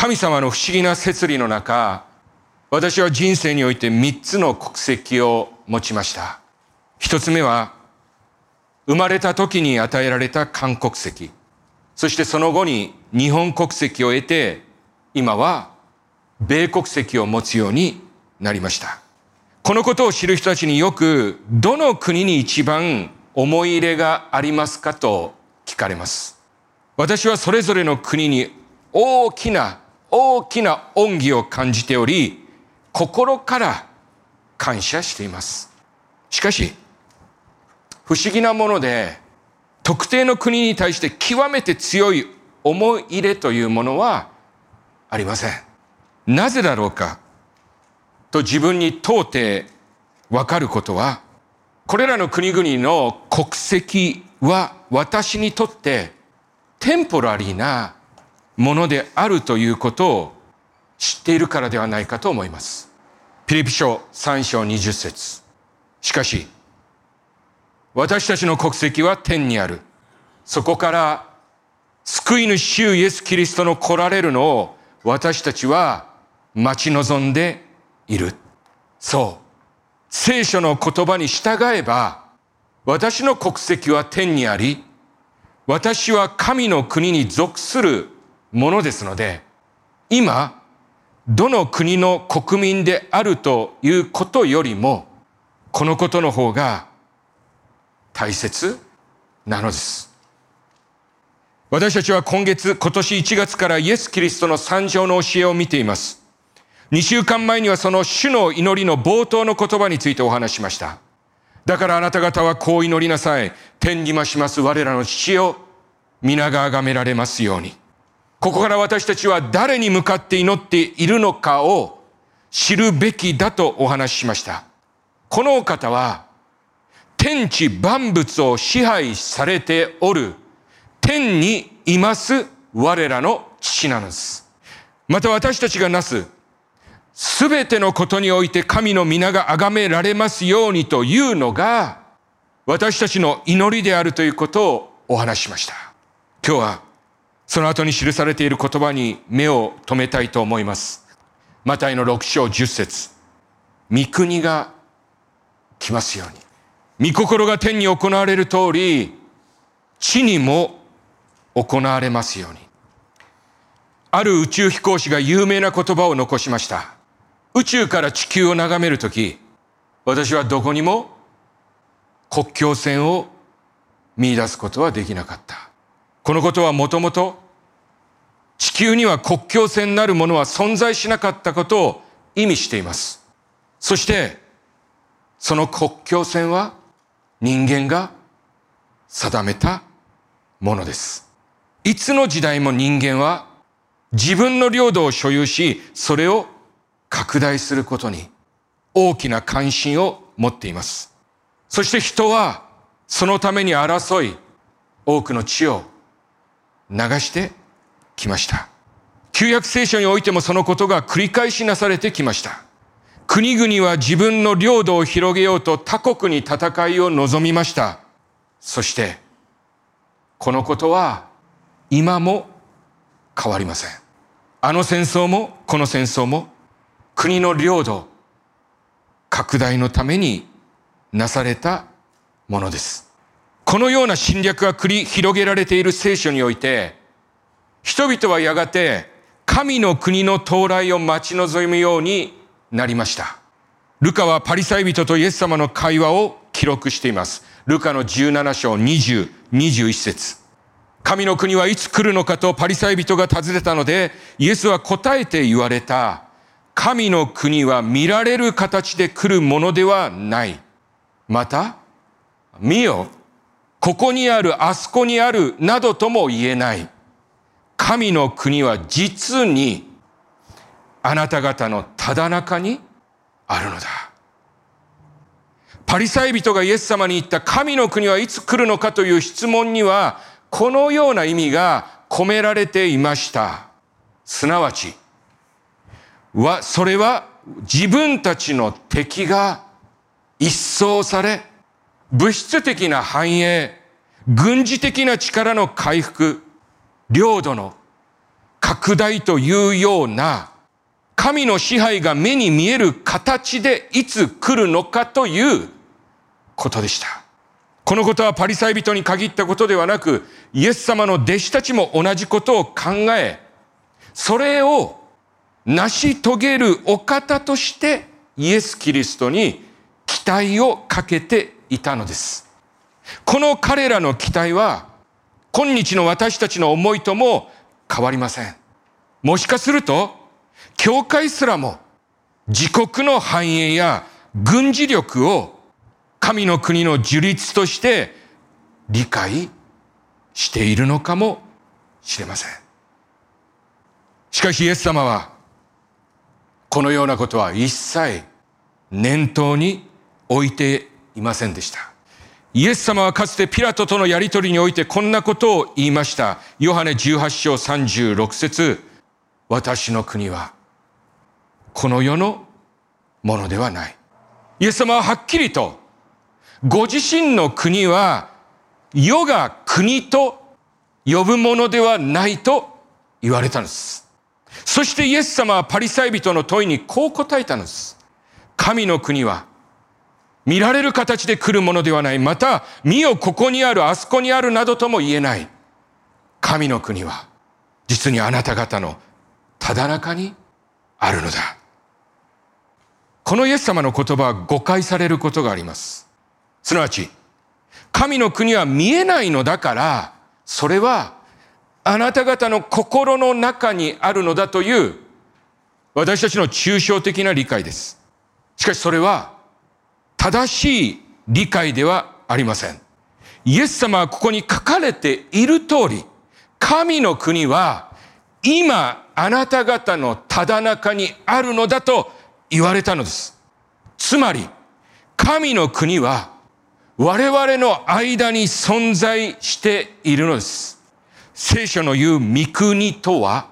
神様の不思議な摂理の中、私は人生において三つの国籍を持ちました。一つ目は、生まれた時に与えられた韓国籍。そしてその後に日本国籍を得て、今は米国籍を持つようになりました。このことを知る人たちによく、どの国に一番思い入れがありますかと聞かれます。私はそれぞれの国に大きな大きな恩義を感じており、心から感謝しています。しかし、不思議なもので、特定の国に対して極めて強い思い入れというものはありません。なぜだろうかと自分に問うてわかることは、これらの国々の国籍は私にとってテンポラリーなものであるということを知っているからではないかと思います。ピリピ書3章20節しかし、私たちの国籍は天にある。そこから救い主主イエス・キリストの来られるのを私たちは待ち望んでいる。そう。聖書の言葉に従えば、私の国籍は天にあり、私は神の国に属するものですので、今、どの国の国民であるということよりも、このことの方が大切なのです。私たちは今月、今年1月からイエス・キリストの参上の教えを見ています。2週間前にはその主の祈りの冒頭の言葉についてお話しました。だからあなた方はこう祈りなさい。天に増します我らの父よ。皆が崇められますように。ここから私たちは誰に向かって祈っているのかを知るべきだとお話ししました。このお方は天地万物を支配されておる天にいます我らの父なのです。また私たちがなすすべてのことにおいて神の皆が崇められますようにというのが私たちの祈りであるということをお話ししました。今日はその後に記されている言葉に目を留めたいと思います。マタイの6章10節御国が来ますように。御心が天に行われる通り、地にも行われますように。ある宇宙飛行士が有名な言葉を残しました。宇宙から地球を眺めるとき、私はどこにも国境線を見出すことはできなかった。このことはもともと地球には国境線なるものは存在しなかったことを意味しています。そして、その国境線は人間が定めたものです。いつの時代も人間は自分の領土を所有し、それを拡大することに大きな関心を持っています。そして人はそのために争い、多くの地を流してきました。旧約聖書においてもそのことが繰り返しなされてきました。国々は自分の領土を広げようと他国に戦いを望みました。そして、このことは今も変わりません。あの戦争もこの戦争も国の領土拡大のためになされたものです。このような侵略が繰り広げられている聖書において、人々はやがて神の国の到来を待ち望むようになりました。ルカはパリサイ人とイエス様の会話を記録しています。ルカの17章20、21節神の国はいつ来るのかとパリサイ人が尋ねたので、イエスは答えて言われた。神の国は見られる形で来るものではない。また、見よ、ここにある、あそこにある、などとも言えない。神の国は実にあなた方のただ中にあるのだ。パリサイ人がイエス様に言った神の国はいつ来るのかという質問には、このような意味が込められていました。すなわち、は、それは自分たちの敵が一掃され、物質的な繁栄、軍事的な力の回復、領土の拡大というような神の支配が目に見える形でいつ来るのかということでした。このことはパリサイ人に限ったことではなく、イエス様の弟子たちも同じことを考え、それを成し遂げるお方としてイエス・キリストに期待をかけていたのです。この彼らの期待は今日の私たちの思いとも変わりません。もしかすると、教会すらも自国の繁栄や軍事力を神の国の樹立として理解しているのかもしれません。しかしイエス様は、このようなことは一切念頭に置いていませんでした。イエス様はかつてピラトとのやりとりにおいてこんなことを言いました。ヨハネ18章36節私の国はこの世のものではない。イエス様ははっきりとご自身の国は世が国と呼ぶものではないと言われたのです。そしてイエス様はパリサイ人の問いにこう答えたのです。神の国は見られる形で来るものではない。また、見よここにある、あそこにあるなどとも言えない。神の国は実にあなた方のただ中にあるのだ。このイエス様の言葉は誤解されることがあります。すなわち、神の国は見えないのだから、それはあなた方の心の中にあるのだという私たちの抽象的な理解です。しかしそれは正しい理解ではありません。イエス様はここに書かれている通り、神の国は今あなた方のただ中にあるのだと言われたのです。つまり、神の国は我々の間に存在しているのです。聖書の言う御国とは、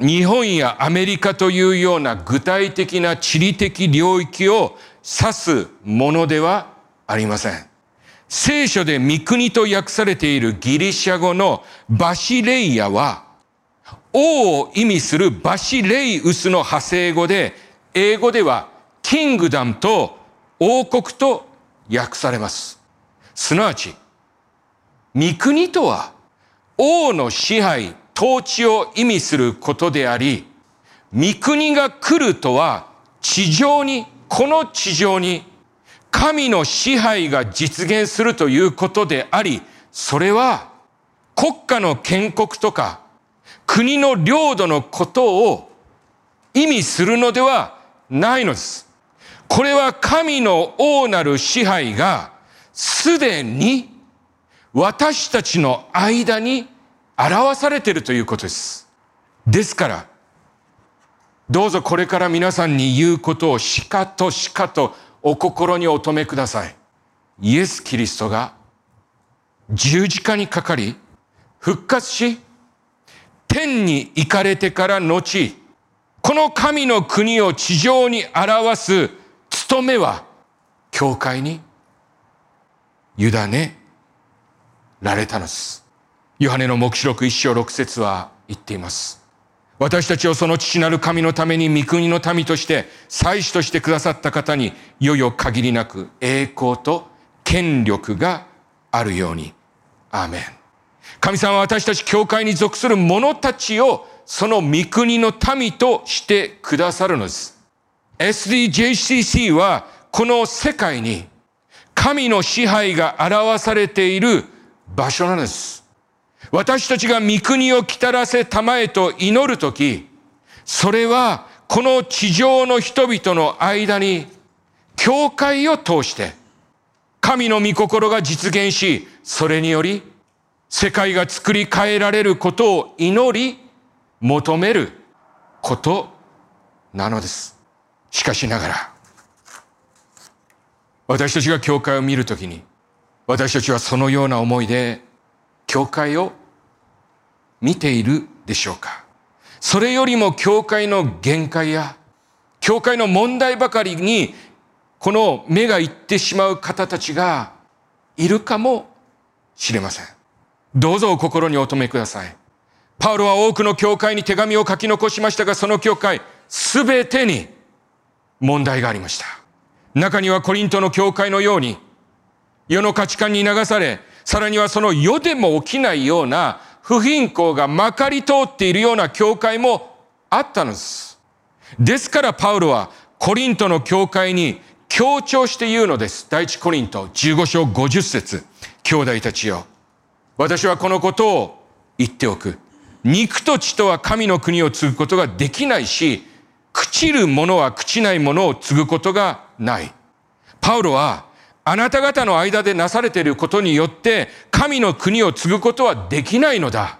日本やアメリカというような具体的な地理的領域を指すものではありません。聖書で御国と訳されているギリシャ語のバシレイヤは、王を意味するバシレイウスの派生語で、英語ではキングダムと王国と訳されます。すなわち、御国とは王の支配、統治を意味することであり、御国が来るとは地上に、この地上に神の支配が実現するということであり、それは国家の建国とか国の領土のことを意味するのではないのです。これは神の王なる支配がすでに私たちの間に表されているということです。ですから、どうぞこれから皆さんに言うことをしかとしかとお心にお留めください。イエス・キリストが十字架にかかり、復活し、天に行かれてから後、この神の国を地上に表す務めは教会に委ねられたのです。ヨハネの目視録一章六節は言っています。私たちをその父なる神のために御国の民として祭司としてくださった方にいよいよ限りなく栄光と権力があるように。アーメン。神様は私たち教会に属する者たちをその御国の民としてくださるのです。SDJCC はこの世界に神の支配が表されている場所なんです。私たちが御国を来たらせたまえと祈るとき、それはこの地上の人々の間に教会を通して神の御心が実現し、それにより世界が作り変えられることを祈り求めることなのです。しかしながら、私たちが教会を見るときに、私たちはそのような思いで、教会を見ているでしょうか？それよりも教会の限界や、教会の問題ばかりに、この目がいってしまう方たちがいるかもしれません。どうぞお心にお留めください。パウロは多くの教会に手紙を書き残しましたが、その教会、すべてに問題がありました。中にはコリントの教会のように、世の価値観に流され、さらにはその世でも起きないような不貧困がまかり通っているような教会もあったのです。ですからパウロはコリントの教会に強調して言うのです。第一コリント15章50節兄弟たちよ。私はこのことを言っておく。肉と血とは神の国を継ぐことができないし、朽ちるものは朽ちないものを継ぐことがない。パウロは、あなた方の間でなされていることによって、神の国を継ぐことはできないのだ。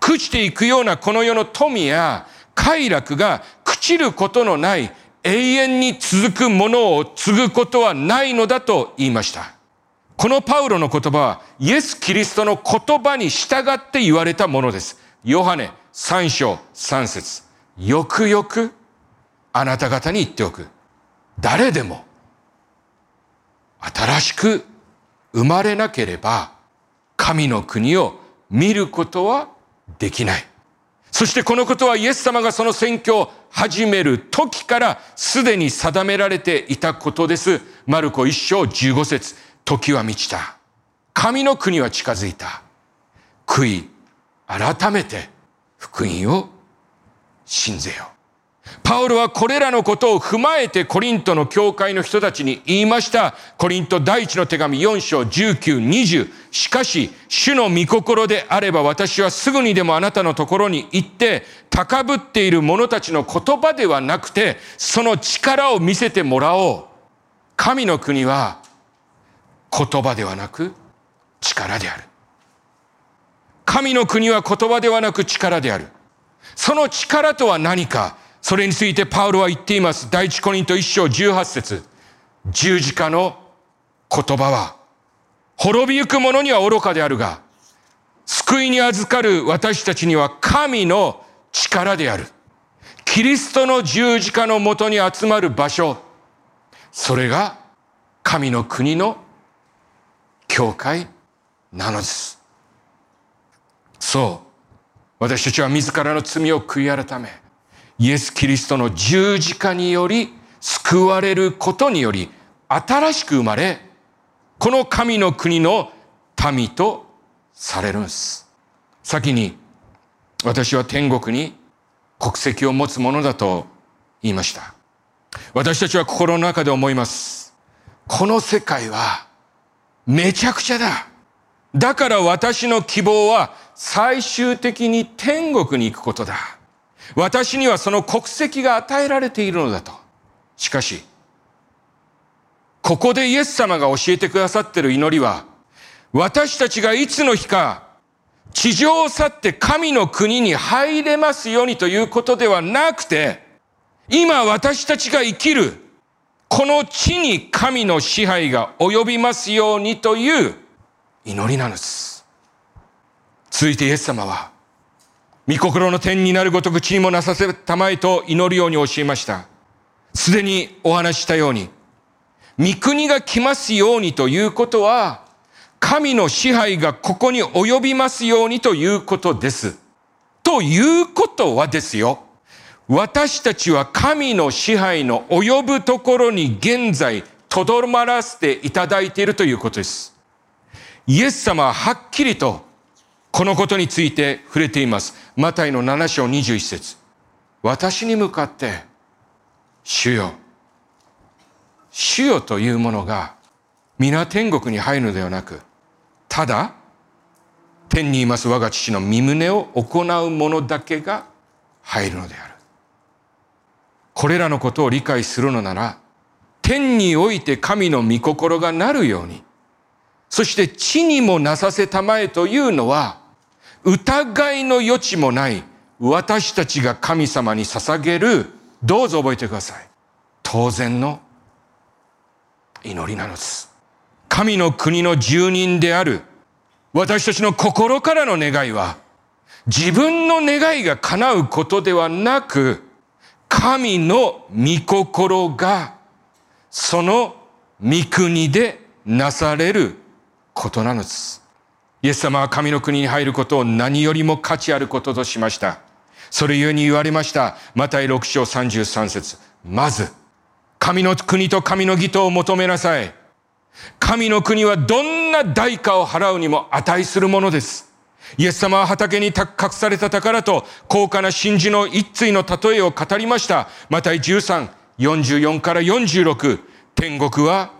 朽ちていくようなこの世の富や快楽が朽ちることのない永遠に続くものを継ぐことはないのだと言いました。このパウロの言葉はイエス・キリストの言葉に従って言われたものです。ヨハネ3章3節よくよくあなた方に言っておく。誰でも新しく生まれなければ神の国を見ることはできない。そしてこのことはイエス様がその宣教を始める時からすでに定められていたことです。マルコ一章15節時は満ちた。神の国は近づいた。悔い、改めて福音を信ぜよ。パウロはこれらのことを踏まえてコリントの教会の人たちに言いました。コリント第一の手紙4章19、20。しかし、主の御心であれば私はすぐにでもあなたのところに行って、高ぶっている者たちの言葉ではなくて、その力を見せてもらおう。神の国は言葉ではなく力である。神の国は言葉ではなく力である。その力とは何かそれについてパウロは言っています。第一コリント一章18節十字架の言葉は、滅びゆく者には愚かであるが、救いに預かる私たちには神の力である。キリストの十字架のもとに集まる場所。それが神の国の教会なのです。そう。私たちは自らの罪を悔い改め、イエス・キリストの十字架により救われることにより新しく生まれ、この神の国の民とされるんです。先に私は天国に国籍を持つものだと言いました。私たちは心の中で思います。この世界はめちゃくちゃだ。だから私の希望は最終的に天国に行くことだ。私にはその国籍が与えられているのだと。しかし、ここでイエス様が教えてくださっている祈りは、私たちがいつの日か地上を去って神の国に入れますようにということではなくて、今私たちが生きるこの地に神の支配が及びますようにという祈りなのです。続いてイエス様は、御心の点になるごとく地にもなさせたまえと祈るように教えました。すでにお話したように、御国が来ますようにということは、神の支配がここに及びますようにということです。ということはですよ。私たちは神の支配の及ぶところに現在、とどまらせていただいているということです。イエス様ははっきりとこのことについて触れています。マタイの7章21節私に向かって、主よ、主よというものが皆天国に入るのではなく、ただ、天にいます我が父の身旨を行う者だけが入るのである。これらのことを理解するのなら、天において神の御心がなるように、そして地にもなさせたまえというのは、疑いの余地もない私たちが神様に捧げる、どうぞ覚えてください。当然の祈りなのです。神の国の住人である私たちの心からの願いは、自分の願いが叶うことではなく、神の御心が、その御国でなされることなのです。イエス様は神の国に入ることを何よりも価値あることとしました。それゆえに言われました。マタイ6章33節まず、神の国と神の義とを求めなさい。神の国はどんな代価を払うにも値するものです。イエス様は畑に隠された宝と高価な真珠の一対の例えを語りました。マタイ13、44から46。天国は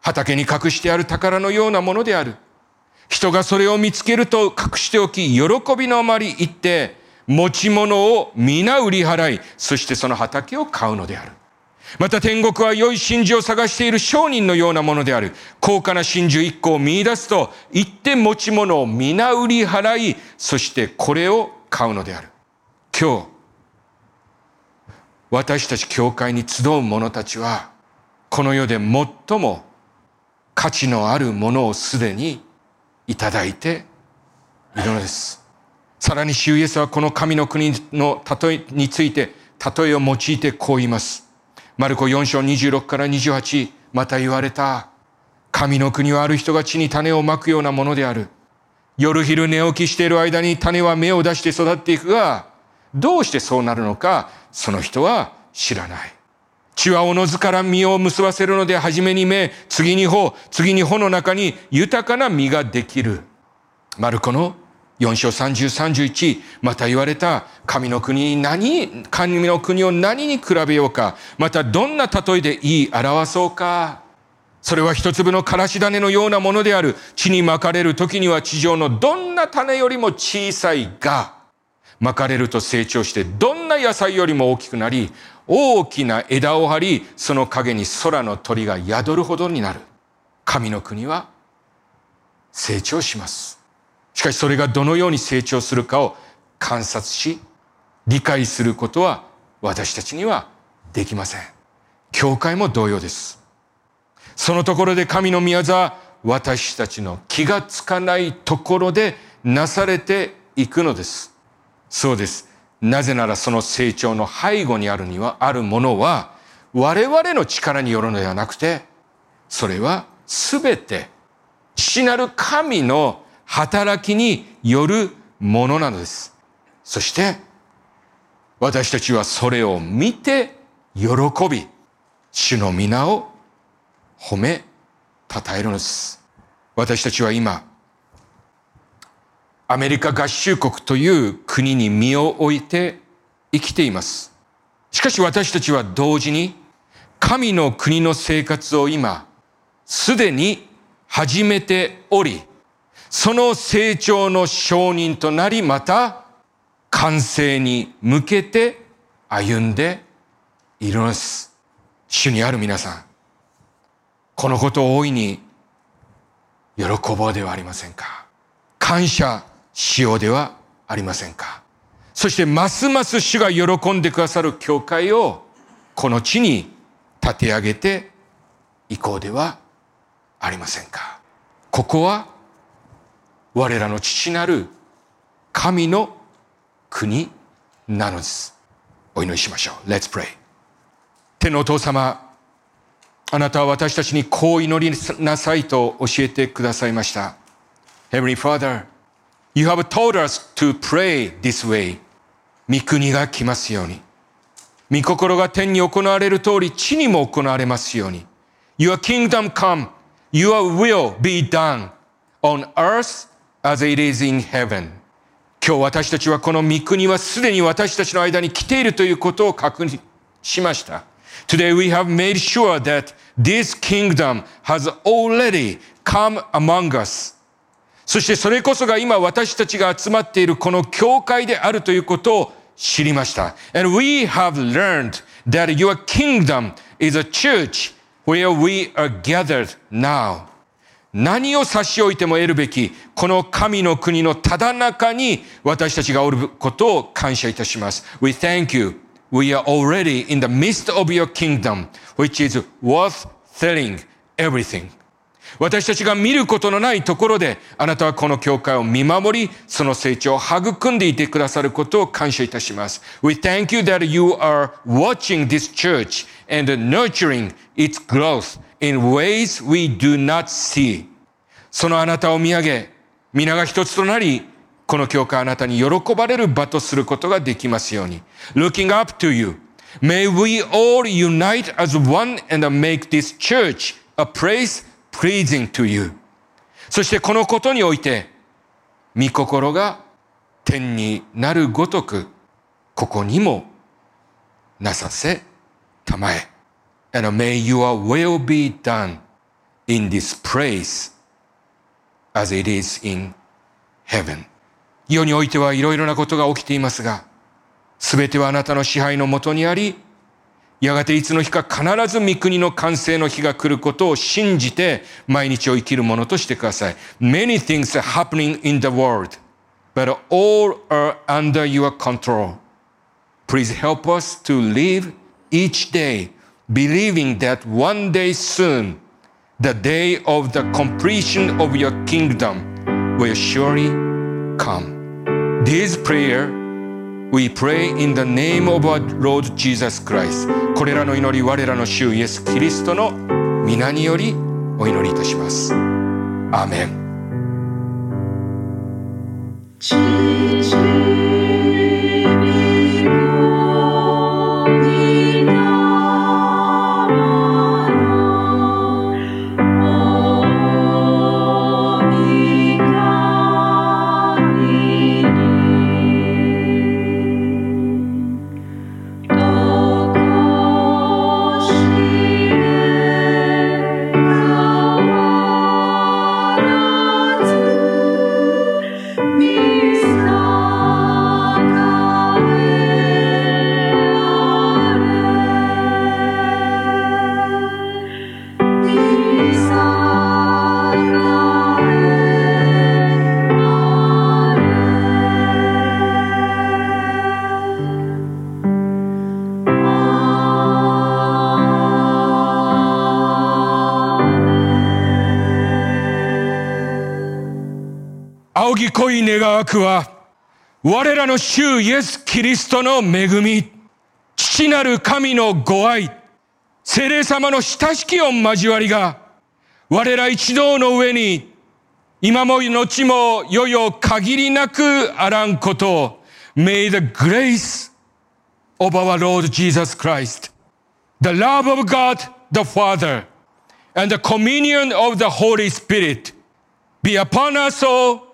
畑に隠してある宝のようなものである。人がそれを見つけると隠しておき、喜びのあまり言って、持ち物を皆売り払い、そしてその畑を買うのである。また天国は良い真珠を探している商人のようなものである。高価な真珠一個を見出すと、言って持ち物を皆売り払い、そしてこれを買うのである。今日、私たち教会に集う者たちは、この世で最も価値のあるものをすでにいただいているのです。さらに主イエスはこの神の国の例えについて、例えを用いてこう言います。マルコ4章26から28、また言われた。神の国はある人が地に種をまくようなものである。夜昼寝起きしている間に種は芽を出して育っていくが、どうしてそうなるのか、その人は知らない。血はおのずから実を結ばせるので、初めに芽、次に穂、次に穂の中に豊かな実ができる。マルコの4章30、31、また言われた、神の国に何、神の国を何に比べようか、またどんな例えで言い表そうか。それは一粒のからし種のようなものである。地にまかれる時には地上のどんな種よりも小さいが、まかれると成長してどんな野菜よりも大きくなり、大きな枝を張り、その陰に空の鳥が宿るほどになる。神の国は成長します。しかしそれがどのように成長するかを観察し、理解することは私たちにはできません。教会も同様です。そのところで神の宮座私たちの気がつかないところでなされていくのです。そうです。なぜならその成長の背後にあるには、あるものは我々の力によるのではなくて、それはすべて父なる神の働きによるものなのです。そして、私たちはそれを見て喜び、主の皆を褒め、称えるのです。私たちは今、アメリカ合衆国という国に身を置いて生きています。しかし私たちは同時に神の国の生活を今すでに始めており、その成長の証人となり、また完成に向けて歩んでいるのです。主にある皆さん、このことを大いに喜ぼうではありませんか。感謝しようではありませんか？そしてますます主が喜んでくださる教会をこの地に立て上げていこうではありませんか？ここは我らの父なる神の国なのです。お祈りしましょう。Let's pray. 天のお父様、あなたは私たちにこう祈りなさいと教えてくださいました。Heavenly Father, you have taught us to pray this way. 御国が来ますように。御心が天に行われる通り地にも行われますように。Your kingdom come, your will be done on earth as it is in heaven. 今日私たちはこの御国はすでに私たちの間に来ているということを確認しました。Today we have made sure that this kingdom has already come among us. そしてそれこそが今私たちが集まっているこの教会であるということを知りました。And we have learned that your kingdom is a church where we are gathered now. 何を差し置いても得るべき、この神の国のただ中に私たちがおることを感謝いたします。We thank you. We are already in the midst of your kingdom, which is worth telling everything. 私たちが見ることのないところで、あなたはこの教会を見守り、その成長を育んでいてくださることを感謝いたします。We thank you that you are watching this church and nurturing its growth in ways we do not see. そのあなたを見上げ、皆が一つとなり、この教会あなたに喜ばれる場とすることができますように。Looking up to you, may we all unite as one and make this church a place pleasing to you. そしてこのことにおいて、御心が天になるごとく、ここにもなさせたまえ。And may your will be done in this place as it is in heaven. 世においてはいろいろなことが起きていますが、すべてはあなたの支配のもとにあり、やがていつの日か必ず御国の完成の日が来ることを信じて毎日を生きるものとしてください。Many things are happening in the world, but all are under your control. Please help us to live each day believing that one day soon the day of the completion of your kingdom will surely come. This prayer we pray in the name of our Lord Jesus Christ. これらの祈り、我らの主イエス・キリストの皆によりお祈りいたします。アーメン。仰ぎ恋願わくは、我らの主イエス・キリストの恵み、父なる神のご愛、聖霊様の親しき御交わりが、我ら一同の上に、今も後もよよ限りなくあらんことを、May the grace of our Lord Jesus Christ, the love of God the Father, and the communion of the Holy Spirit be upon us all